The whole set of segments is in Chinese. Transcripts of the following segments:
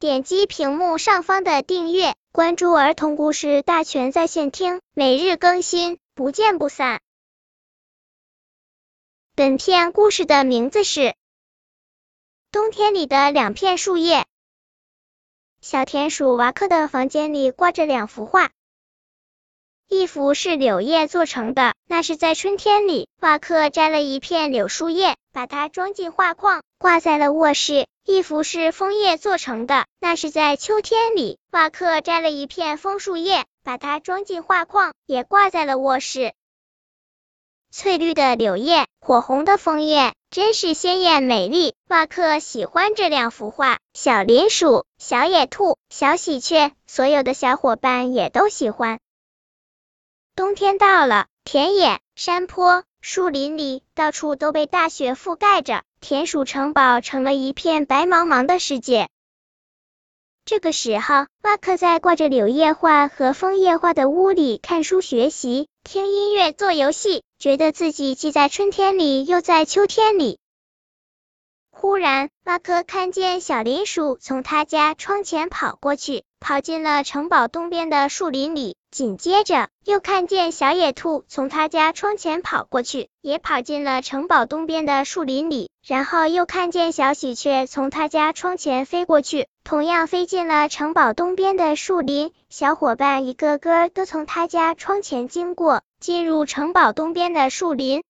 点击屏幕上方的订阅，关注儿童故事大全在线听，每日更新，不见不散。本片故事的名字是《冬天里的两片树叶》。小田鼠瓦克的房间里挂着两幅画。一幅是柳叶做成的，那是在春天里，瓦克摘了一片柳树叶，把它装进画框，挂在了卧室。一幅是枫叶做成的，那是在秋天里，瓦克摘了一片枫树叶，把它装进画框，也挂在了卧室。翠绿的柳叶，火红的枫叶，真是鲜艳美丽。瓦克喜欢这两幅画，小林鼠、小野兔、小喜鹊，所有的小伙伴也都喜欢。冬天到了，田野、山坡、树林里到处都被大雪覆盖着，田鼠城堡成了一片白茫茫的世界。这个时候，瓦克在挂着柳叶画和枫叶画的屋里看书学习，听音乐，做游戏，觉得自己既在春天里，又在秋天里。忽然，瓦克看见小林鼠从他家窗前跑过去，跑进了城堡东边的树林里。紧接着，又看见小野兔从他家窗前跑过去，也跑进了城堡东边的树林里。然后又看见小喜鹊从他家窗前飞过去，同样飞进了城堡东边的树林。小伙伴一个个都从他家窗前经过，进入城堡东边的树林。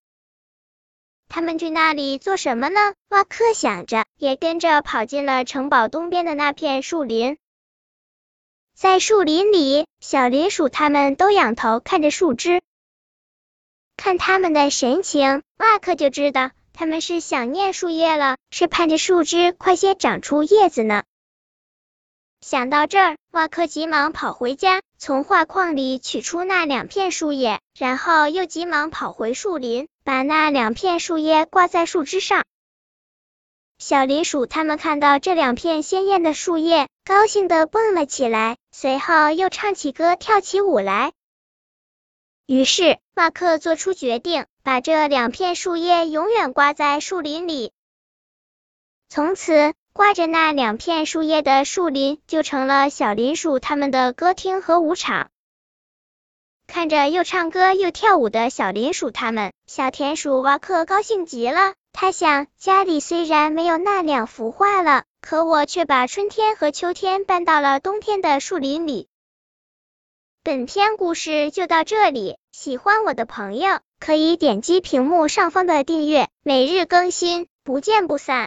他们去那里做什么呢？瓦克想着，也跟着跑进了城堡东边的那片树林。在树林里，小林鼠他们都仰头看着树枝，看他们的神情，瓦克就知道他们是想念树叶了，是盼着树枝快些长出叶子呢。想到这儿，瓦克急忙跑回家，从画框里取出那两片树叶，然后又急忙跑回树林，把那两片树叶挂在树枝上。小林鼠他们看到这两片鲜艳的树叶，高兴的蹦了起来，随后又唱起歌，跳起舞来。于是，马克做出决定，把这两片树叶永远挂在树林里。从此，挂着那两片树叶的树林就成了小林鼠他们的歌厅和舞场。看着又唱歌又跳舞的小林鼠他们，小田鼠瓦克高兴极了。他想，家里虽然没有那两幅画了，可我却把春天和秋天搬到了冬天的树林里。本篇故事就到这里，喜欢我的朋友可以点击屏幕上方的订阅，每日更新，不见不散。